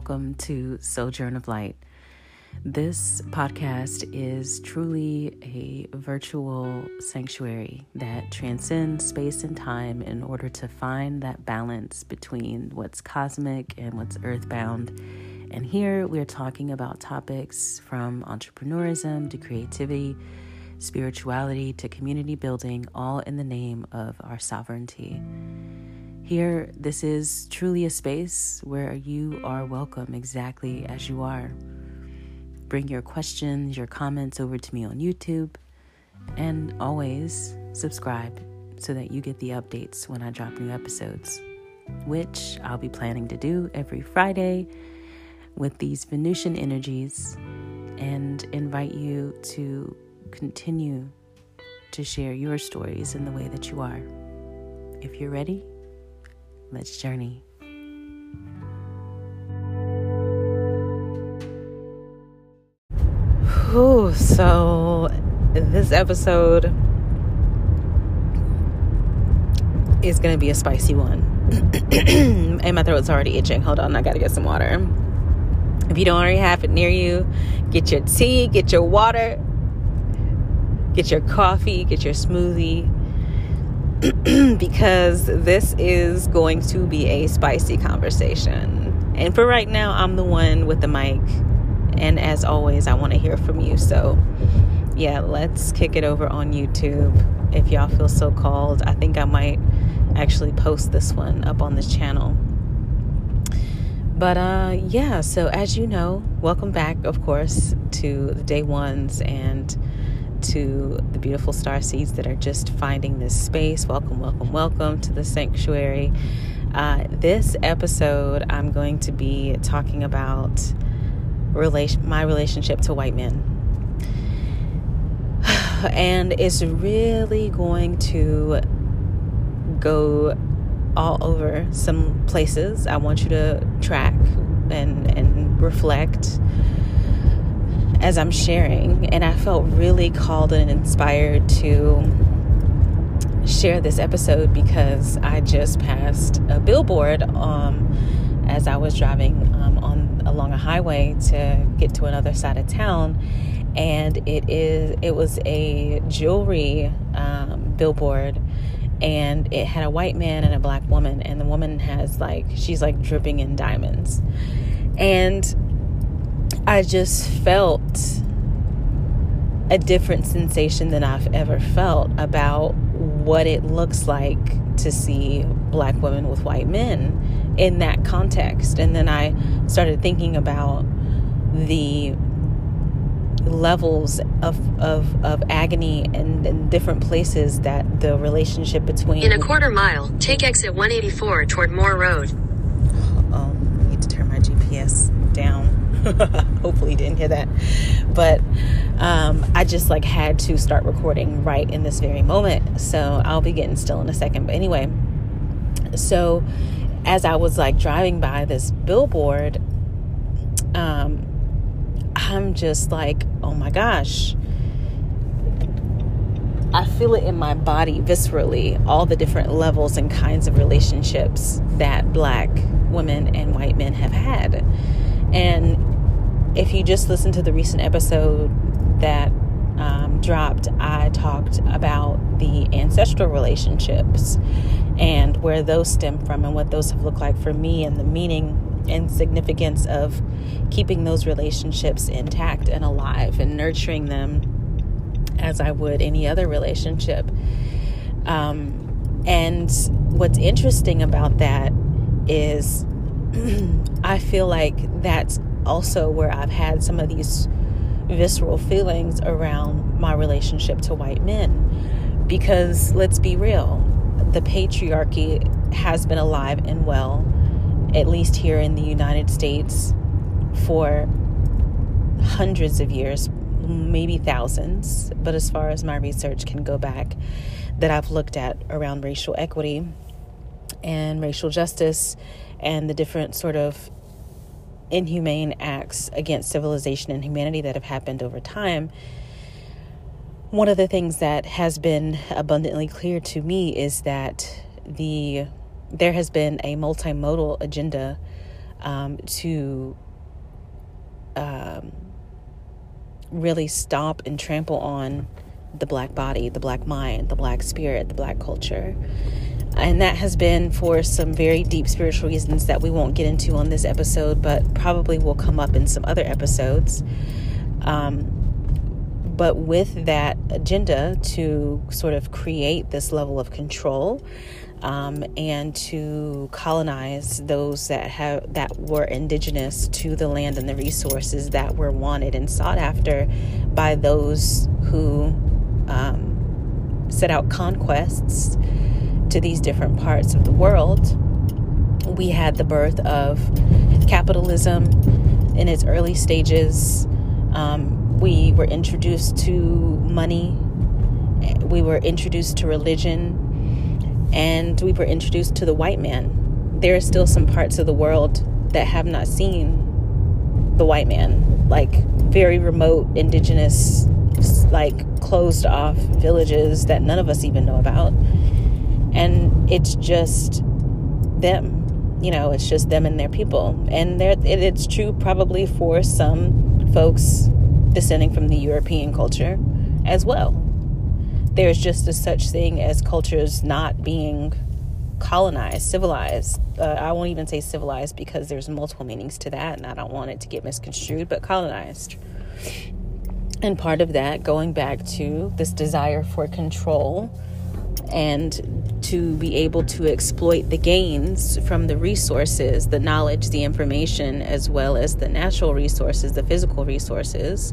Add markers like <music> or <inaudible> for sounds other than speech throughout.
welcome to Sojourn of Light. This podcast is truly a virtual sanctuary that transcends space and time in order to find that balance between what's cosmic and what's earthbound. And here we're talking about topics from entrepreneurism to creativity, spirituality to community building, all in the name of our sovereignty. Here, this is truly a space where you are welcome exactly as you are. Bring your questions, your comments over to me on YouTube, and always subscribe so that you get the updates when I drop new episodes, which I'll be planning to do every Friday with these Venusian energies and invite you to continue to share your stories in the way that you are. If you're ready, Let's journey. Whew, so, this episode is going to be a spicy one. <clears throat> and my throat's already itching. Hold on, I got to get some water. If you don't already have it near you, get your tea, get your water, get your coffee, get your smoothie <clears throat> because this is going to be a spicy conversation. And for right now, I'm the one with the mic. And as always, I want to hear from you. So, yeah, let's kick it over on YouTube if y'all feel so called. I think I might actually post this one up on this channel. But uh yeah, so as you know, welcome back of course to the day ones and to the beautiful star seeds that are just finding this space. Welcome, welcome, welcome to the sanctuary. Uh, this episode, I'm going to be talking about relation, my relationship to white men. <sighs> And it's really going to go all over some places. I want you to track and, and reflect as I'm sharing. And I felt really called and inspired to share this episode because I just passed a billboard um, as I was driving um, on along a highway to get to another side of town. And it is it was a jewelry um, billboard and it had a white man and a black woman and the woman has like she's like dripping in diamonds and I just felt a different sensation than I've ever felt about what it looks like to see black women with white men in that context. And then I started thinking about the levels of, of, of agony and, and different places that the relationship between. In a quarter mile, take exit 184 toward Moore Road. Oh, I need to turn my GPS down. <laughs> Hopefully, you didn't hear that. But um, I just like had to start recording right in this very moment. So I'll be getting still in a second. But anyway, so as I was like driving by this billboard, um, I'm just like, oh my gosh. I feel it in my body viscerally, all the different levels and kinds of relationships that black women and white men have had. And if you just listened to the recent episode that um, dropped, I talked about the ancestral relationships and where those stem from and what those have looked like for me and the meaning and significance of keeping those relationships intact and alive and nurturing them as I would any other relationship. Um, and what's interesting about that is I feel like that's also where I've had some of these visceral feelings around my relationship to white men. Because let's be real, the patriarchy has been alive and well, at least here in the United States, for hundreds of years, maybe thousands. But as far as my research can go back, that I've looked at around racial equity and racial justice and the different sort of inhumane acts against civilization and humanity that have happened over time, one of the things that has been abundantly clear to me is that the there has been a multimodal agenda um, to um, really stomp and trample on the black body, the black mind, the black spirit, the black culture. And that has been for some very deep spiritual reasons that we won't get into on this episode, but probably will come up in some other episodes. Um, but with that agenda to sort of create this level of control um, and to colonize those that have that were indigenous to the land and the resources that were wanted and sought after by those who um, set out conquests to these different parts of the world. We had the birth of capitalism in its early stages. Um, we were introduced to money. We were introduced to religion and we were introduced to the white man. There are still some parts of the world that have not seen the white man, like very remote, indigenous, like closed off villages that none of us even know about. And it's just them. You know, it's just them and their people. And it's true probably for some folks descending from the European culture as well there's just a such thing as cultures not being colonized, civilized. Uh, I won't even say civilized because there's multiple meanings to that, and I don't want it to get misconstrued, but colonized. And part of that going back to this desire for control and to be able to exploit the gains from the resources, the knowledge, the information, as well as the natural resources, the physical resources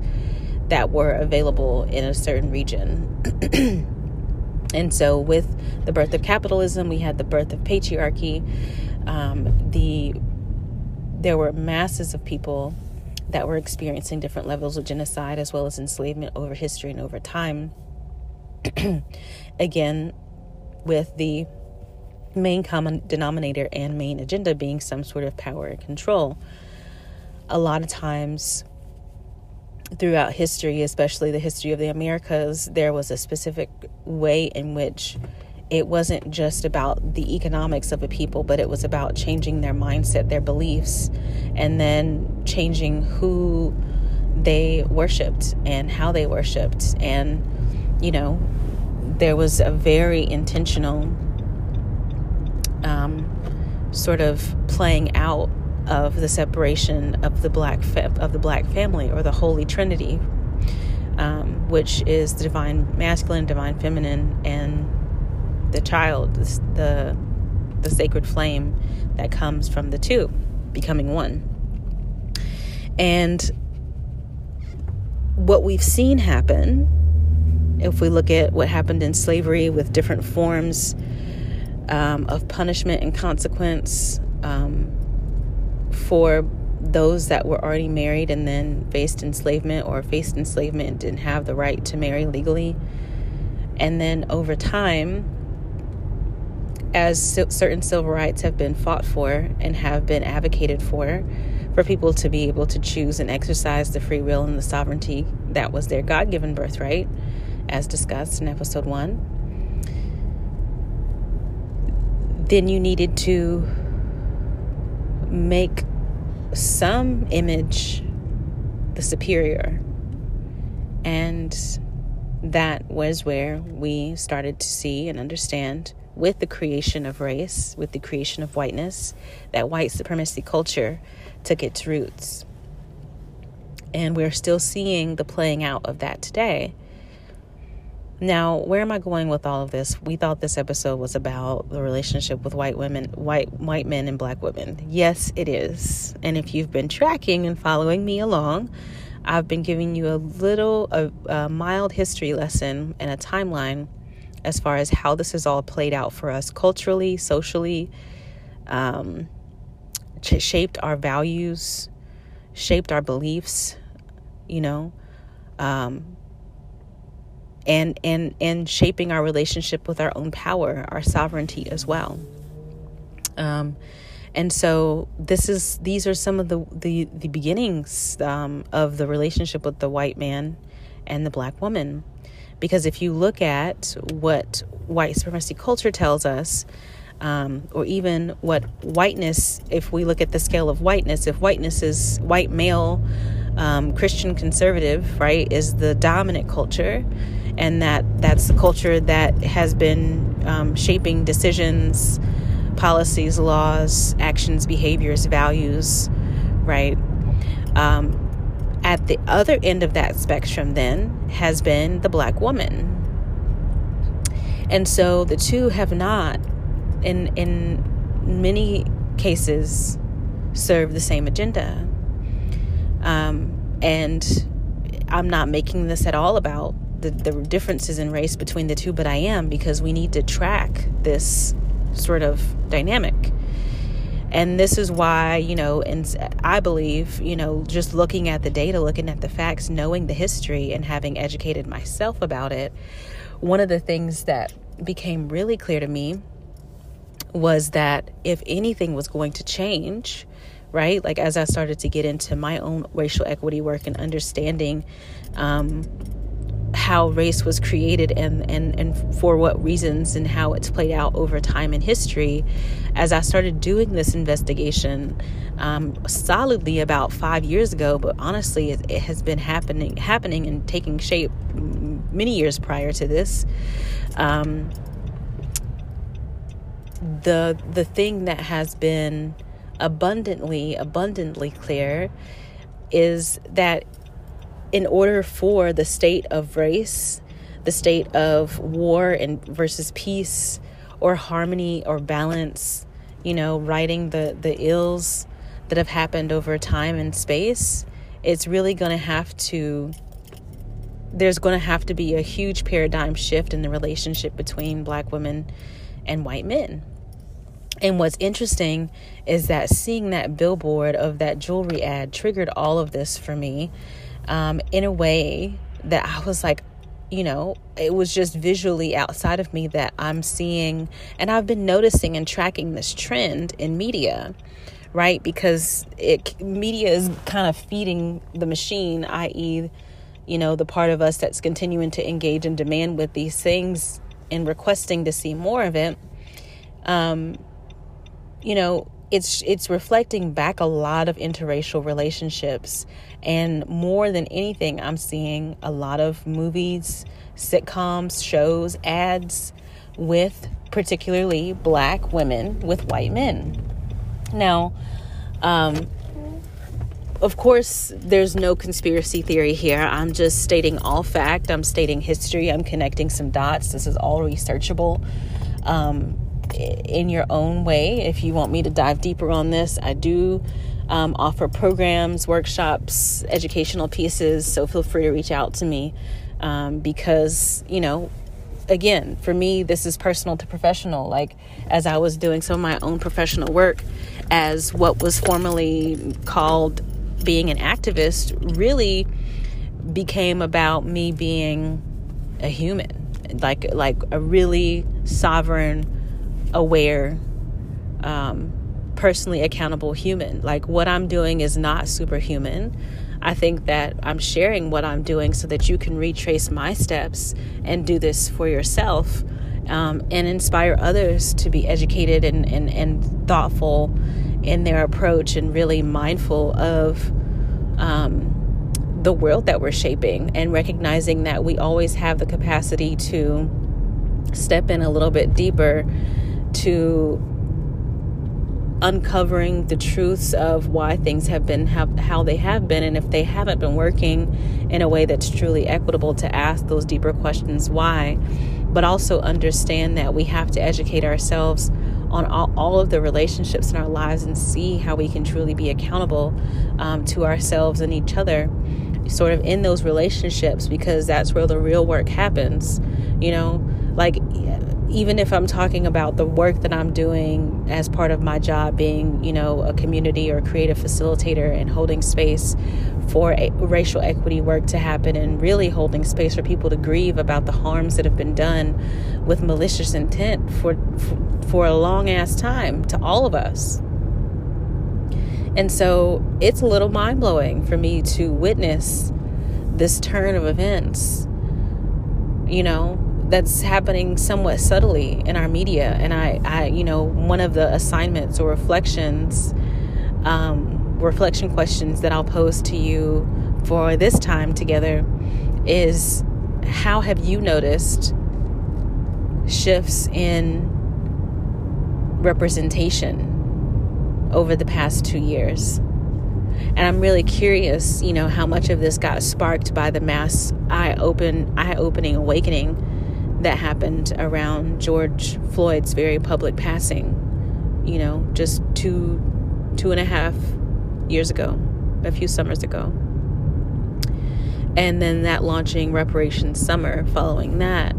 that were available in a certain region. <clears throat> and so, with the birth of capitalism, we had the birth of patriarchy. Um, the there were masses of people that were experiencing different levels of genocide as well as enslavement over history and over time. <clears throat> Again, with the main common denominator and main agenda being some sort of power and control. A lot of times, throughout history, especially the history of the Americas, there was a specific way in which it wasn't just about the economics of a people, but it was about changing their mindset, their beliefs, and then changing who they worshiped and how they worshiped. And, you know, there was a very intentional um, sort of playing out of the separation of the black fa- of the black family or the holy trinity um, which is the divine masculine divine feminine and the child the the sacred flame that comes from the two becoming one. And what we've seen happen if we look at what happened in slavery with different forms um, of punishment and consequence um, for those that were already married and then faced enslavement or faced enslavement and didn't have the right to marry legally. And then over time, as certain civil rights have been fought for and have been advocated for, for people to be able to choose and exercise the free will and the sovereignty that was their God given birthright, as discussed in episode one, then you needed to make some image the superior. And that was where we started to see and understand with the creation of race, with the creation of whiteness, that white supremacy culture took its roots. And we're still seeing the playing out of that today. Now, where am I going with all of this? We thought this episode was about the relationship with white women, white white men and black women. Yes, it is. And if you've been tracking and following me along, I've been giving you a little a, a mild history lesson and a timeline as far as how this has all played out for us culturally, socially, um, shaped our values, shaped our beliefs, you know, um, and and and shaping our relationship with our own power, our sovereignty as well. Um, and so this is these are some of the the, the beginnings um, of the relationship with the white man and the black woman, because if you look at what white supremacy culture tells us. um, or even what whiteness, if we look at the scale of whiteness, if whiteness is white male, um, Christian conservative, right, is the dominant culture, and that that's the culture that has been um, shaping decisions, policies, laws, actions, behaviors, values, right? Um, at the other end of that spectrum, then, has been the black woman. And so the two have not, in, in many cases, served the same agenda. Um, and I'm not making this at all about the, the differences in race between the two, but I am because we need to track this sort of dynamic. And this is why, you know, and I believe, you know, just looking at the data, looking at the facts, knowing the history, and having educated myself about it, one of the things that became really clear to me was that if anything was going to change, right, like as I started to get into my own racial equity work and understanding um, how race was created and, and, and for what reasons and how it's played out over time in history, as I started doing this investigation um, solidly about five years ago, but honestly, it, it, has been happening, happening and taking shape many years prior to this. Um, the the thing that has been abundantly abundantly clear is that in order for the state of race, the state of war and versus peace or harmony or balance, you know, righting the, the ills that have happened over time and space, it's really going to have to there's going to have to be a huge paradigm shift in the relationship between black women and white men. And what's interesting is that seeing that billboard of that jewelry ad triggered all of this for me um, in a way that I was like, you know, it was just visually outside of me that I'm seeing, and I've been noticing and tracking this trend in media, right? Because it media is kind of feeding the machine, i.e., you know, the part of us that's continuing to engage and demand with these things and requesting to see more of it. Um, you know, it's it's reflecting back a lot of interracial relationships. And more than anything i'm seeing a lot of movies sitcoms shows ads with particularly black women with white men. Now um, of course there's no conspiracy theory here. I'm just stating all fact. I'm stating history. I'm connecting some dots. This is all researchable. Um, in your own way. If you want me to dive deeper on this, I do um, offer programs, workshops, educational pieces. So feel free to reach out to me um, because, you know, again, for me, this is personal to professional. Like, as I was doing some of my own professional work as what was formerly called being an activist, really became about me being a human, like like a really sovereign aware, um, personally accountable human. Like what I'm doing is not superhuman. I think that I'm sharing what I'm doing so that you can retrace my steps and do this for yourself um, and inspire others to be educated and, and, and thoughtful in their approach and really mindful of um, the world that we're shaping and recognizing that we always have the capacity to step in a little bit deeper to uncovering the truths of why things have been how, they have been and if they haven't been working in a way that's truly equitable to ask those deeper questions why? But also understand that we have to educate ourselves on all, all of the relationships in our lives and see how we can truly be accountable um, to ourselves and each other sort of in those relationships because that's where the real work happens you know? Like even if I'm talking about the work that I'm doing as part of my job, being, you know, a community or creative facilitator and holding space for racial equity work to happen and really holding space for people to grieve about the harms that have been done with malicious intent for, for, for a long ass time to all of us. And so it's a little mind blowing for me to witness this turn of events. You know, that's happening somewhat subtly in our media. And I, I you know, one of the assignments or reflections, um, reflection questions that I'll pose to you for this time together is how have you noticed shifts in representation over the past two years? And I'm really curious, you know, how much of this got sparked by the mass eye open eye opening awakening that happened around George Floyd's very public passing, you know, just two two and a half years ago, a few summers ago. And then that launching reparations summer following that.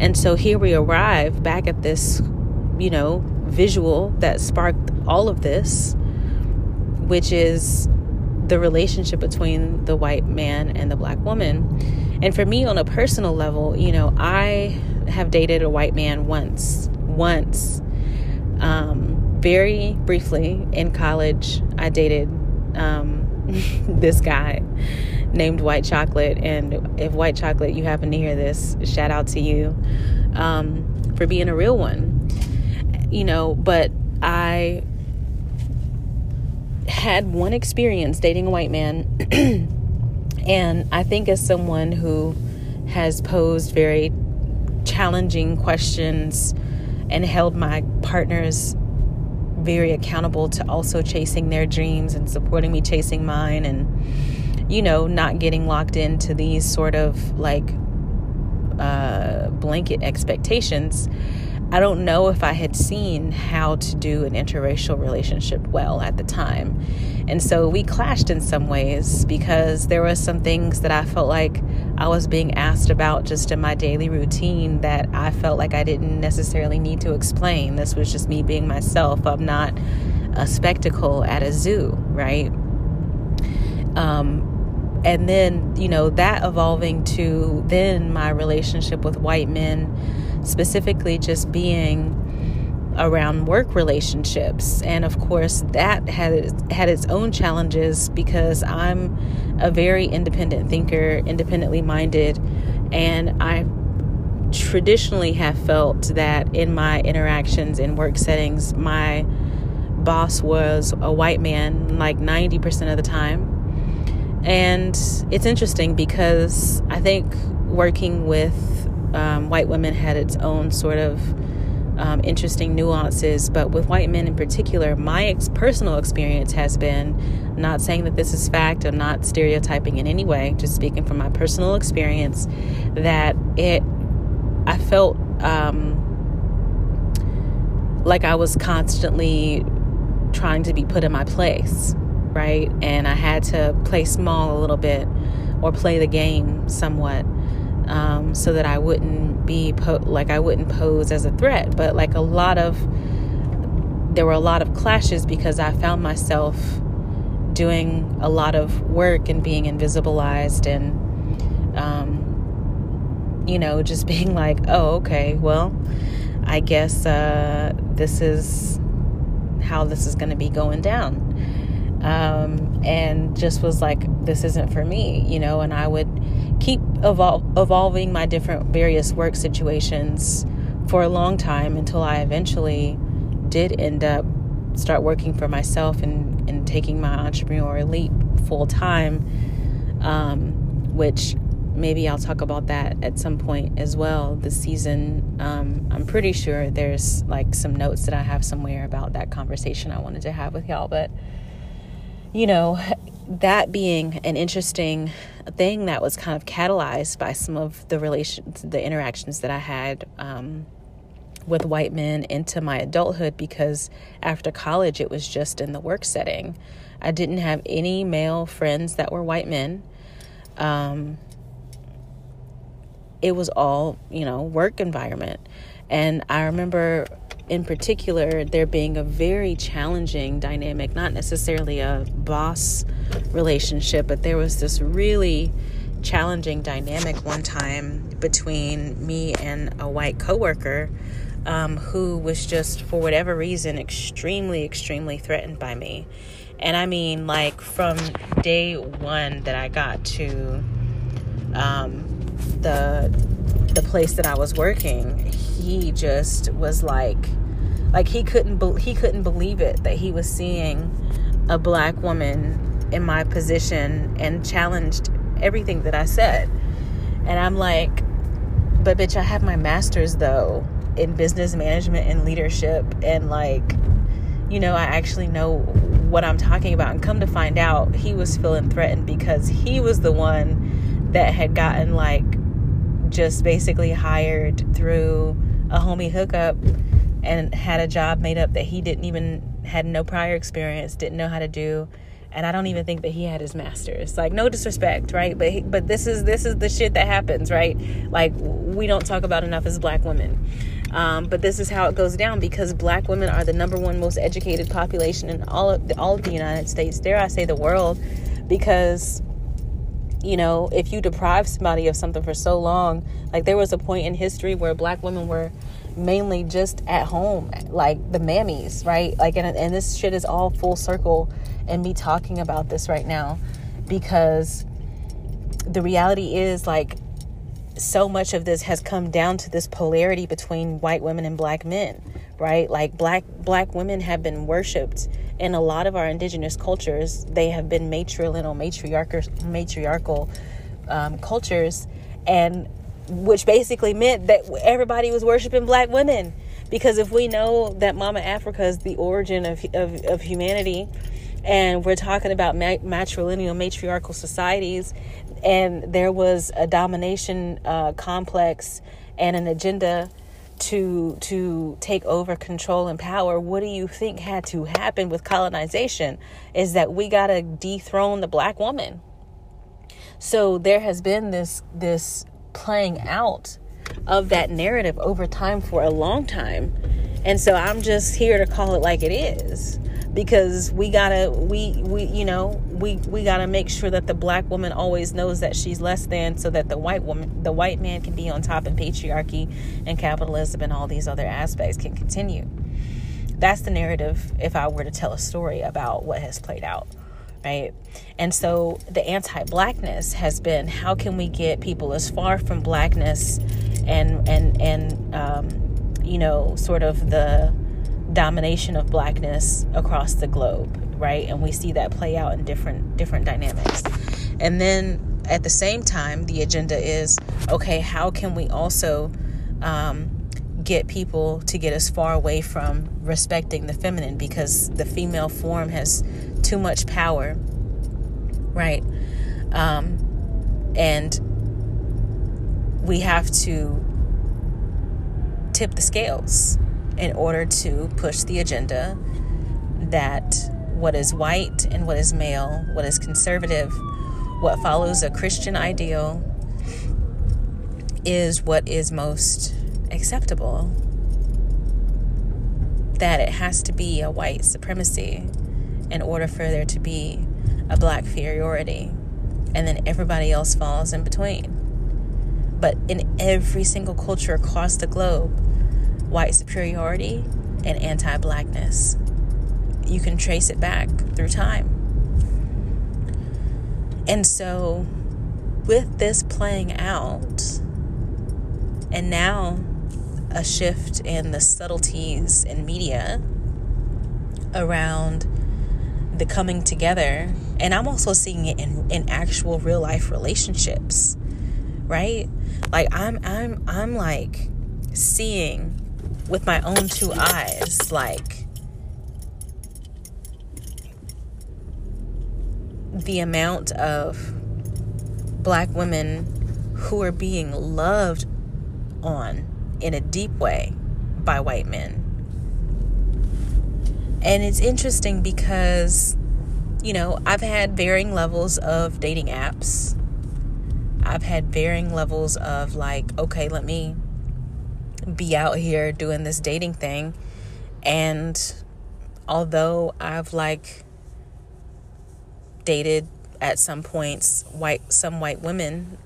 And so here we arrive back at this, you know, visual that sparked all of this which is the relationship between the white man and the black woman. And for me, on a personal level, you know, I have dated a white man once, once, um, very briefly in college. I dated um, <laughs> this guy named White Chocolate. And if White Chocolate, you happen to hear this, shout out to you um, for being a real one. You know, but I had one experience dating a white man, <clears throat> and I think as someone who has posed very challenging questions and held my partners very accountable to also chasing their dreams and supporting me chasing mine and you know not getting locked into these sort of like uh, blanket expectations I don't know if I had seen how to do an interracial relationship well at the time. And so we clashed in some ways because there were some things that I felt like I was being asked about just in my daily routine that I felt like I didn't necessarily need to explain. This was just me being myself. I'm not a spectacle at a zoo, right? Um, and then, you know, that evolving to then my relationship with white men specifically just being around work relationships. And of course that had had its own challenges because I'm a very independent thinker independently minded and I traditionally have felt that in my interactions in work settings my boss was a white man like 90% of the time. And it's interesting because I think working with um, white women had its own sort of um, interesting nuances, but with white men in particular, my ex- personal experience has been not saying that this is fact, I'm not stereotyping in any way, just speaking from my personal experience, that it, I felt um, like I was constantly trying to be put in my place, right? And I had to play small a little bit or play the game somewhat um, so that I wouldn't be po- like I wouldn't pose as a threat. But like a lot of there were a lot of clashes because I found myself doing a lot of work and being invisibilized and um, you know just <laughs> being like oh okay well I guess uh, this is how this is going to be going down um, and just was like this isn't for me you know and I would keep evol- evolving my different various work situations for a long time until I eventually did end up start working for myself and, and taking my entrepreneurial leap full time, um, which maybe I'll talk about that at some point as well this season. Um, I'm pretty sure there's like some notes that I have somewhere about that conversation I wanted to have with y'all, but you know, that being an interesting thing that was kind of catalyzed by some of the relations, the interactions that I had um, with white men into my adulthood because after college it was just in the work setting. I didn't have any male friends that were white men. Um, it was all, you know, work environment. And I remember in particular there being a very challenging dynamic, not necessarily a boss relationship, but there was this really challenging dynamic one time between me and a white coworker um, who was just, for whatever reason, extremely, extremely threatened by me. And I mean, like from day one that I got to um, the the place that I was working, he just was like like he couldn't be- he couldn't believe it that he was seeing a black woman in my position and challenged everything that I said. And I'm like, but bitch, I have my master's though in business management and leadership and like you know, I actually know what I'm talking about. And come to find out, he was feeling threatened because he was the one that had gotten like just basically hired through a homie hookup and had a job made up that he didn't even had no prior experience, didn't know how to do and I don't even think that he had his masters. Like no disrespect, right? But he, but this is this is the shit that happens, right? Like we don't talk about enough as black women. Um, but this is how it goes down because black women are the number one most educated population in all of the, all of the United States. Dare I say the world? Because you know, if you deprive somebody of something for so long, like there was a point in history where black women were mainly just at home, like the mammies, right? Like, and, and this shit is all full circle and me talking about this right now because the reality is like so much of this has come down to this polarity between white women and black men right like black black women have been worshipped in a lot of our indigenous cultures they have been matrilineal matriarchal matriarchal um, cultures and which basically meant that everybody was worshiping black women. Because if we know that mama africa is the origin of, of, of humanity and we're talking about matrilineal matriarchal societies and there was a domination uh, complex and an agenda to to take over control and power what do you think had to happen with colonization is that we got to dethrone the black woman. So there has been this this playing out of that narrative over time for a long time. And so i'm just here to call it like it is because we gotta we we you know we we gotta make sure that the black woman always knows that she's less than so that the white woman the white man can be on top and patriarchy and capitalism and all these other aspects can continue. That's the narrative if i were to tell a story about what has played out right? And so the anti-blackness has been how can we get people as far from blackness and and and um, you know sort of the domination of blackness across the globe, right? And we see that play out in different different dynamics. And then at the same time, the agenda is okay, how can we also um, get people to get as far away from respecting the feminine because the female form has too much power, right? Um, and we have to tip the scales in order to push the agenda that what is white and what is male, what is conservative, what follows a Christian ideal is what is most acceptable. That it has to be a white supremacy in order for there to be a black inferiority, and then everybody else falls in between. But in every single culture across the globe, white superiority and anti blackness. You can trace it back through time. And so, with this playing out, and now a shift in the subtleties in media around the coming together, and I'm also seeing it in, in actual real life relationships, right? Like I'm I'm I'm like seeing with my own two eyes like the amount of black women who are being loved on in a deep way by white men. And it's interesting because, you know, I've had varying levels of dating apps. I've had varying levels of like, okay, let me be out here doing this dating thing. And although I've like dated at some points white some white women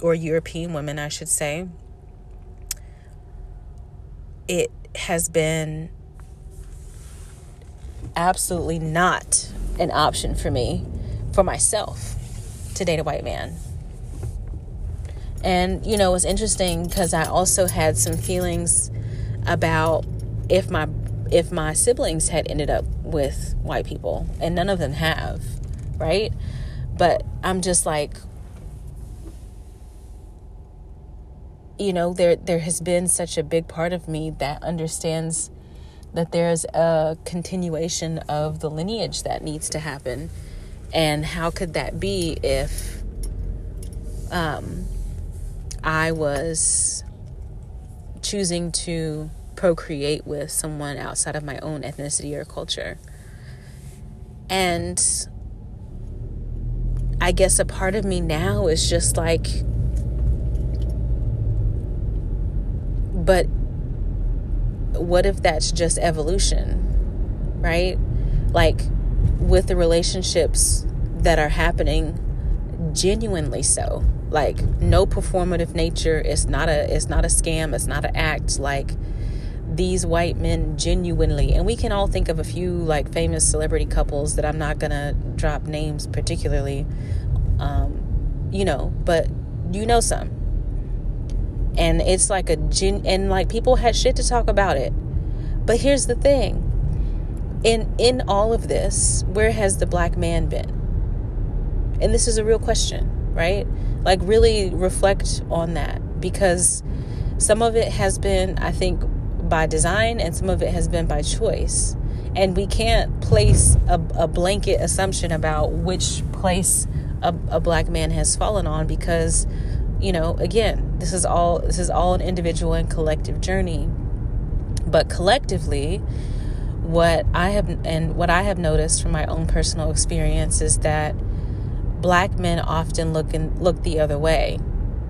or European women, I should say, it has been absolutely not an option for me for myself to date a white man. And you know, it's interesting because I also had some feelings about if my if my siblings had ended up with white people, and none of them have, right? But I'm just like, you know, there there has been such a big part of me that understands that there's a continuation of the lineage that needs to happen. And how could that be if um, I was choosing to procreate with someone outside of my own ethnicity or culture? And I guess a part of me now is just like, but what if that's just evolution, right? Like with the relationships that are happening genuinely so like no performative nature. It's not a it's not a scam. It's not an act. Like these white men genuinely and we can all think of a few like famous celebrity couples that i'm not gonna drop names particularly um you know but you know some. And it's like a gen and like people had shit to talk about it. But here's the thing. In in all of this where has the black man been? And this is a real question right like really reflect on that. Because some of it has been i think by design and some of it has been by choice. And we can't place a, a blanket assumption about which place a, a black man has fallen on because you know again this is all this is all an individual and collective journey. But collectively what i have and what i have noticed from my own personal experience is that black men often look and look the other way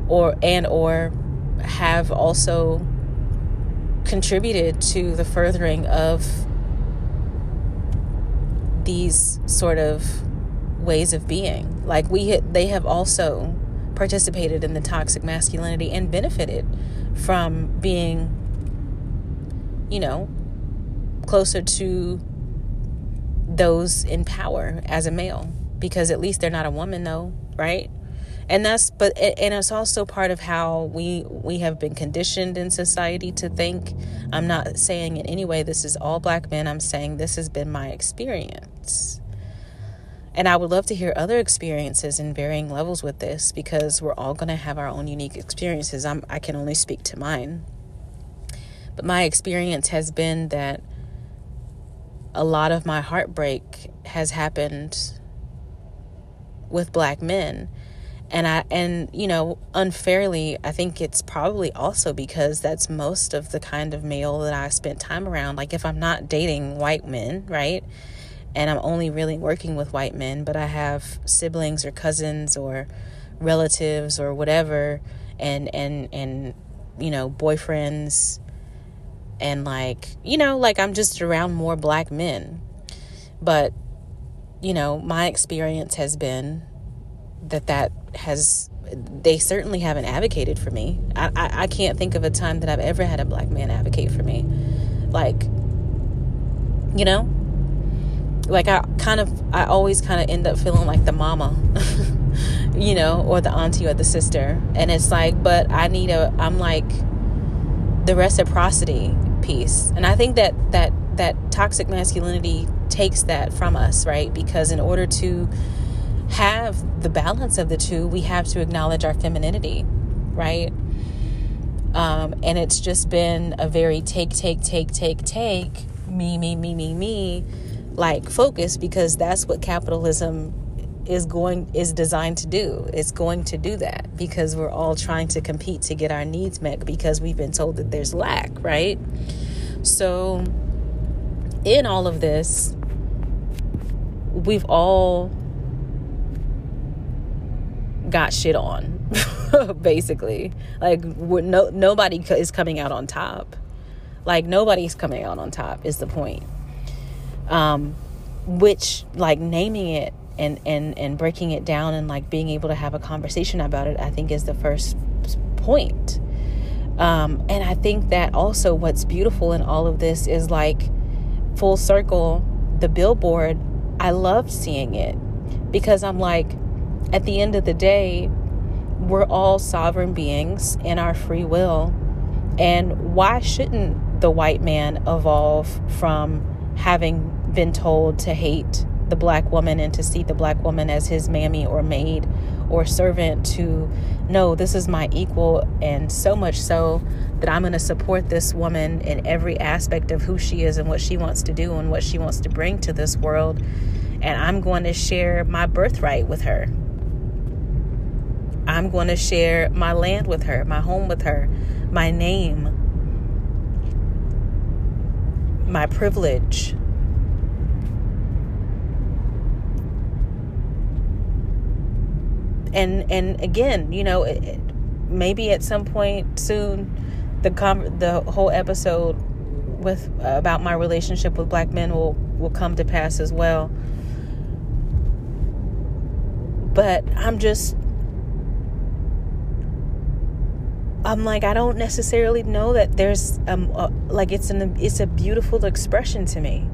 or and or have also contributed to the furthering of these sort of ways of being. Like we they have also participated in the toxic masculinity and benefited from being, you know, closer to those in power as a male because at least they're not a woman though right and that's but and it's also part of how we we have been conditioned in society to think i'm not saying in any way this is all black men i'm saying this has been my experience and I would love to hear other experiences in varying levels with this because we're all going to have our own unique experiences. I'm, I can only speak to mine. But my experience has been that a lot of my heartbreak has happened with black men. And I and you know, unfairly, I think it's probably also because that's most of the kind of male that I spent time around. Like if I'm not dating white men, right? and I'm only really working with white men, but I have siblings or cousins or relatives or whatever and and and you know, boyfriends and like, you know, like I'm just around more black men. But you know, my experience has been that that has they certainly haven't advocated for me. I, I, I can't think of a time that I've ever had a black man advocate for me. Like, you know, like I kind of I always kind of end up feeling like the mama <laughs> you know or the auntie or the sister and it's like but I need a I'm like the reciprocity piece and I think that that that toxic masculinity takes that from us right because in order to have the balance of the two we have to acknowledge our femininity right um, and it's just been a very take take take take take me me me me me like focus because that's what capitalism is going is designed to do. It's going to do that because we're all trying to compete to get our needs met because we've been told that there's lack, right? So in all of this, we've all got shit on <laughs> basically. Like no nobody is coming out on top. Like nobody's coming out on top is the point. Um, which like naming it and and and breaking it down and like being able to have a conversation about it i think is the first point. Um, and i think that also what's beautiful in all of this is like full circle the billboard i loved seeing it because i'm like at the end of the day we're all sovereign beings in our free will. And why shouldn't the white man evolve from having been told to hate the black woman and to see the black woman as his mammy or maid or servant to know this is my equal and so much so that I'm going to support this woman in every aspect of who she is and what she wants to do and what she wants to bring to this world and I'm going to share my birthright with her. I'm going to share my land with her, my home with her, my name, my privilege. And and again, you know, it, maybe at some point soon the com- the whole episode with uh, about my relationship with black men will will come to pass as well. But I'm just I'm like I don't necessarily know that there's um like it's an it's a beautiful expression to me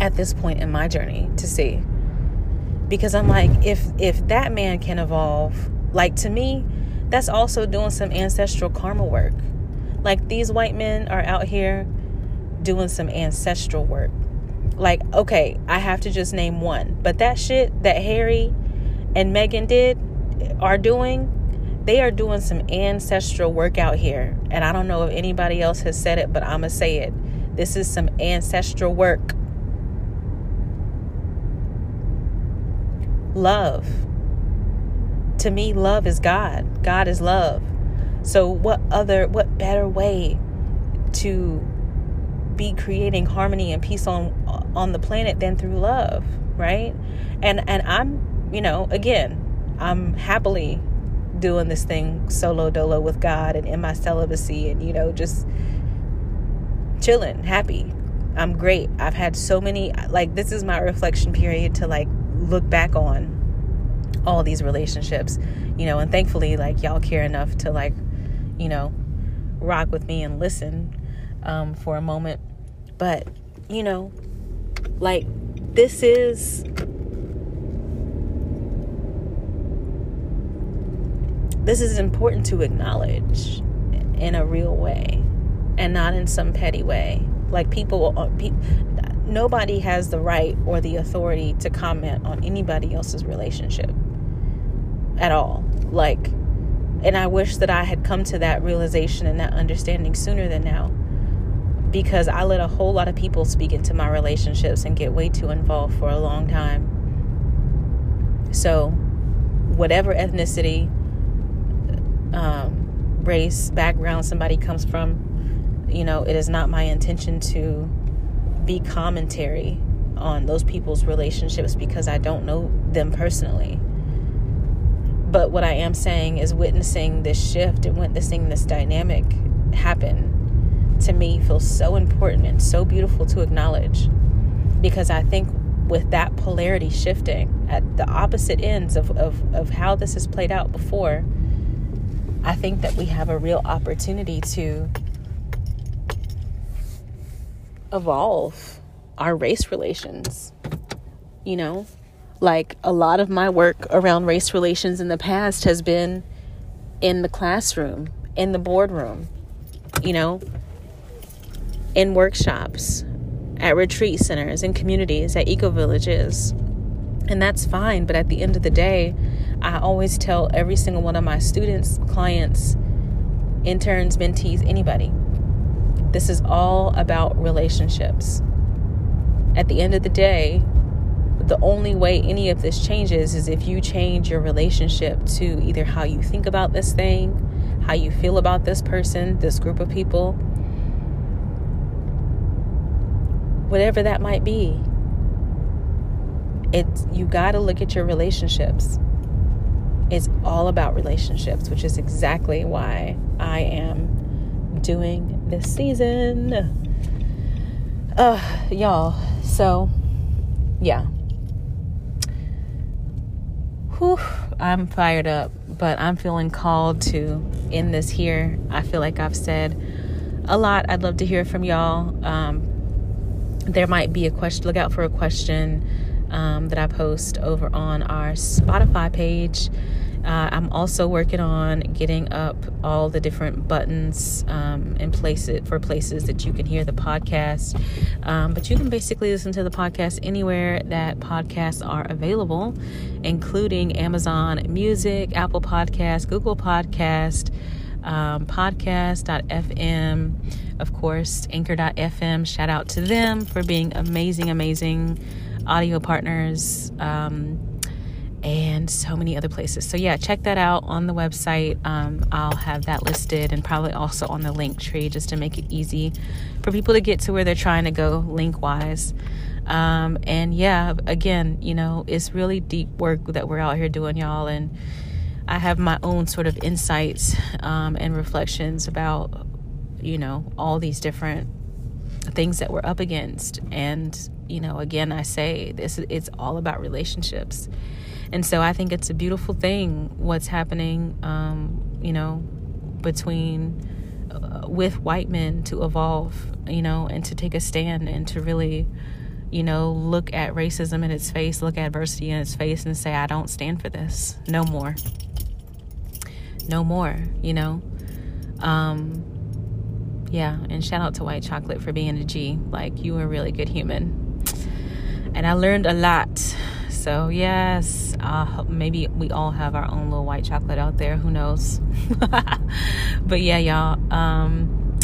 at this point in my journey to see because I'm like if if that man can evolve like to me that's also doing some ancestral karma work like these white men are out here doing some ancestral work like okay I have to just name one but that shit that Harry and Meghan did are doing they are doing some ancestral work out here. And I don't know if anybody else has said it, but I'm going to say it. This is some ancestral work. Love. To me, love is God. God is love. So, what other, what better way to be creating harmony and peace on on the planet than through love, right? And and I'm, you know, again, I'm happily doing this thing solo dolo with God and in my celibacy and you know just chilling, happy. I'm great. I've had so many like this is my reflection period to like look back on all these relationships, you know, and thankfully like y'all care enough to like, you know, rock with me and listen um for a moment. But, you know, like this is this is important to acknowledge in a real way and not in some petty way. Like people, uh, nobody has the right or the authority to comment on anybody else's relationship at all. Like, and I wish that I had come to that realization and that understanding sooner than now because I let a whole lot of people speak into my relationships and get way too involved for a long time. So, whatever ethnicity, um, race, background somebody comes from, you know, it is not my intention to be commentary on those people's relationships because I don't know them personally. But what I am saying is witnessing this shift and witnessing this dynamic happen to me feels so important and so beautiful to acknowledge because I think with that polarity shifting at the opposite ends of, of, of how this has played out before, I think that we have a real opportunity to evolve our race relations. You know, like a lot of my work around race relations in the past has been in the classroom, in the boardroom, you know, in workshops, at retreat centers, in communities, at eco villages. And that's fine, but at the end of the day, I always tell every single one of my students, clients, interns, mentees, anybody, this is all about relationships. At the end of the day, the only way any of this changes is if you change your relationship to either how you think about this thing, how you feel about this person, this group of people, whatever that might be. It's you got to look at your relationships it's all about relationships, which is exactly why I am doing this season. Uh, y'all. So, yeah. Whew, I'm fired up, but I'm feeling called to end this here. I feel like I've said a lot. I'd love to hear from y'all. Um, there might be a question. Look out for a question um, that I post over on our Spotify page Uh, I'm also working on getting up all the different buttons um, in places for places that you can hear the podcast. Um, but you can basically listen to the podcast anywhere that podcasts are available, including Amazon Music, Apple Podcast, Google Podcast, um, podcast.fm, of course, anchor.fm. Shout out to them for being amazing, amazing audio partners. Um, and so many other places. So, yeah, check that out on the website. Um, I'll have that listed and probably also on the link tree just to make it easy for people to get to where they're trying to go link wise. Um, and yeah, again, you know, it's really deep work that we're out here doing, y'all. And I have my own sort of insights um, and reflections about, you know, all these different things that we're up against. And, you know, again, I say this, it's all about relationships and so I think it's a beautiful thing what's happening, um, you know, between uh, with white men to evolve, you know, and to take a stand and to really, you know, look at racism in its face, look at adversity in its face, and say, I don't stand for this. No more. No more, you know. Um, yeah, and shout out to White Chocolate for being a G. Like, you were a really good human. And I learned a lot so, yes, uh, maybe we all have our own little white chocolate out there. Who knows? <laughs> but yeah, y'all. Um,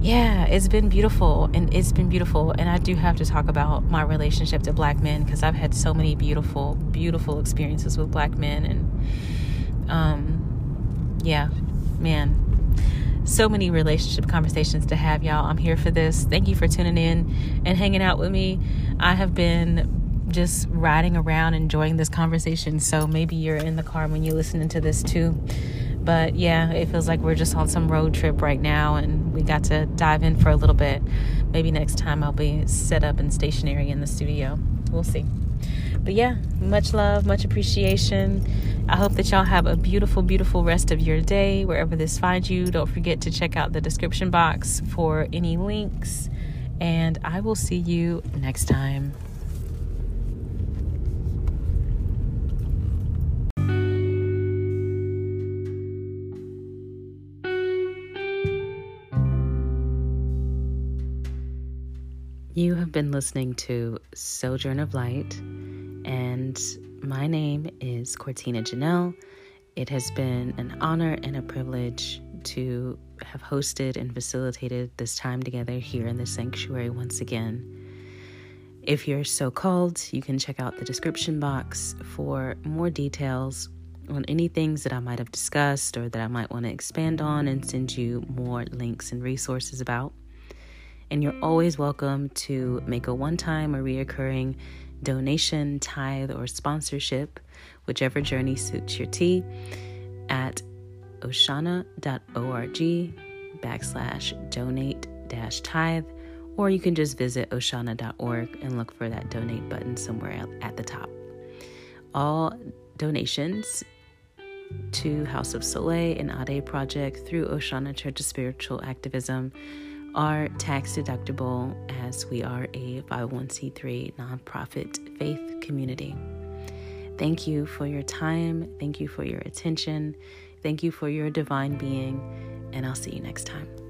yeah, it's been beautiful, and it's been beautiful. And I do have to talk about my relationship to black men because I've had so many beautiful, beautiful experiences with black men, and um, yeah, man, so many relationship conversations to have, y'all. I'm here for this. Thank you for tuning in and hanging out with me. I have been just riding around enjoying this conversation. So maybe you're in the car when you're listening to this too. But yeah, it feels like we're just on some road trip right now and we got to dive in for a little bit. Maybe next time I'll be set up and stationary in the studio. We'll see. But yeah, much love, much appreciation. I hope that y'all have a beautiful, beautiful rest of your day wherever this finds you. Don't forget to check out the description box for any links. And I will see you next time. You have been listening to Sojourn of Light, and my name is Cortina Janelle. It has been an honor and a privilege to have hosted and facilitated this time together here in the sanctuary once again. If you're so called, you can check out the description box for more details on any things that I might have discussed or that I might want to expand on and send you more links and resources about and you're always welcome to make a one time or reoccurring donation, tithe, or sponsorship, whichever journey suits your tea, at oshana.org backslash donate dash tithe, or you can just visit oshana.org and look for that donate button somewhere at the top. All donations to House of Soleil and Ade Project through Oshana Church of Spiritual Activism are tax deductible as we are a 501c3 nonprofit faith community. Thank you for your time. Thank you for your attention. Thank you for your divine being. And I'll see you next time.